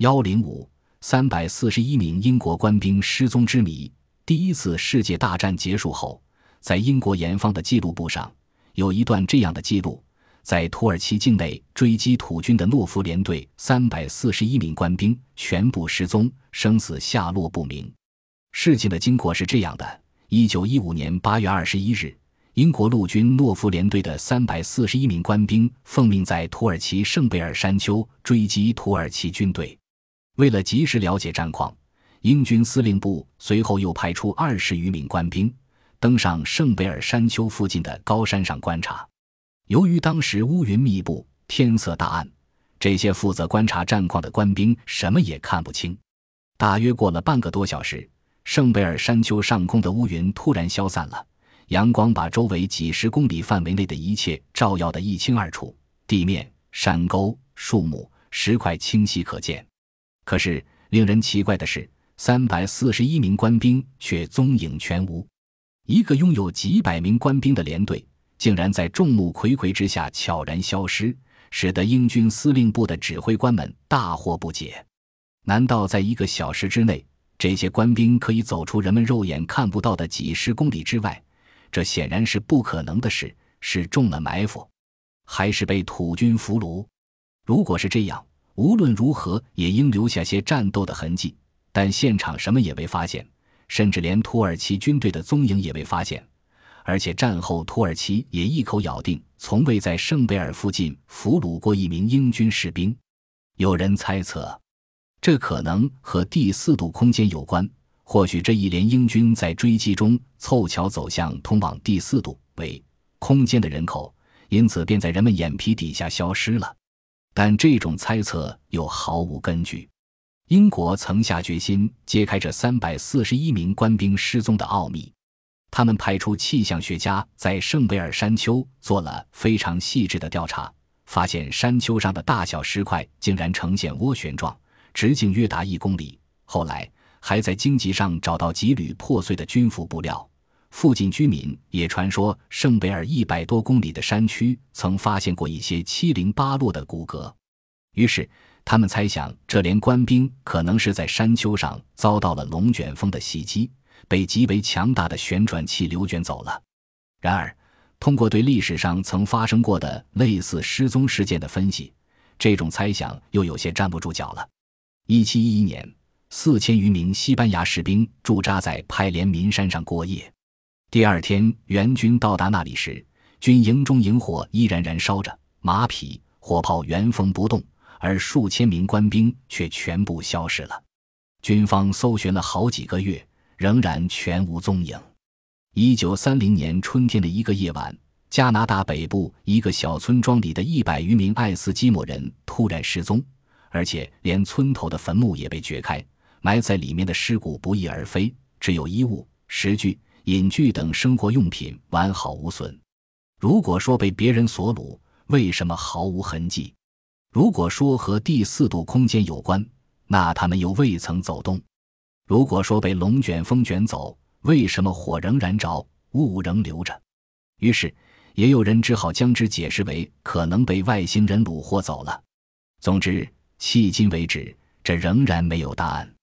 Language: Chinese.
幺零五三百四十一名英国官兵失踪之谜。第一次世界大战结束后，在英国严方的记录簿上有一段这样的记录：在土耳其境内追击土军的诺夫联队三百四十一名官兵全部失踪，生死下落不明。事情的经过是这样的：一九一五年八月二十一日。英国陆军诺夫联队的三百四十一名官兵奉命在土耳其圣贝尔山丘追击土耳其军队。为了及时了解战况，英军司令部随后又派出二十余名官兵登上圣贝尔山丘附近的高山上观察。由于当时乌云密布，天色大暗，这些负责观察战况的官兵什么也看不清。大约过了半个多小时，圣贝尔山丘上空的乌云突然消散了。阳光把周围几十公里范围内的一切照耀得一清二楚，地面、山沟、树木、石块清晰可见。可是，令人奇怪的是，三百四十一名官兵却踪影全无。一个拥有几百名官兵的连队，竟然在众目睽睽之下悄然消失，使得英军司令部的指挥官们大惑不解。难道在一个小时之内，这些官兵可以走出人们肉眼看不到的几十公里之外？这显然是不可能的事，是中了埋伏，还是被土军俘虏？如果是这样，无论如何也应留下些战斗的痕迹。但现场什么也未发现，甚至连土耳其军队的踪影也未发现。而且战后土耳其也一口咬定，从未在圣贝尔附近俘虏过一名英军士兵。有人猜测，这可能和第四度空间有关。或许这一连英军在追击中凑巧走向通往第四度为空间的人口，因此便在人们眼皮底下消失了。但这种猜测又毫无根据。英国曾下决心揭开这三百四十一名官兵失踪的奥秘，他们派出气象学家在圣贝尔山丘做了非常细致的调查，发现山丘上的大小石块竟然呈现涡旋状，直径约达一公里。后来。还在荆棘上找到几缕破碎的军服布料，附近居民也传说圣贝尔一百多公里的山区曾发现过一些七零八落的骨骼，于是他们猜想这连官兵可能是在山丘上遭到了龙卷风的袭击，被极为强大的旋转气流卷走了。然而，通过对历史上曾发生过的类似失踪事件的分析，这种猜想又有些站不住脚了。一七一一年。四千余名西班牙士兵驻扎在派连民山上过夜。第二天，援军到达那里时，军营中营火依然燃烧着，马匹、火炮原封不动，而数千名官兵却全部消失了。军方搜寻了好几个月，仍然全无踪影。一九三零年春天的一个夜晚，加拿大北部一个小村庄里的一百余名爱斯基摩人突然失踪，而且连村头的坟墓也被掘开。埋在里面的尸骨不翼而飞，只有衣物、食具、饮具等生活用品完好无损。如果说被别人所掳，为什么毫无痕迹？如果说和第四度空间有关，那他们又未曾走动。如果说被龙卷风卷走，为什么火仍然着，雾仍留着？于是，也有人只好将之解释为可能被外星人掳获走了。总之，迄今为止，这仍然没有答案。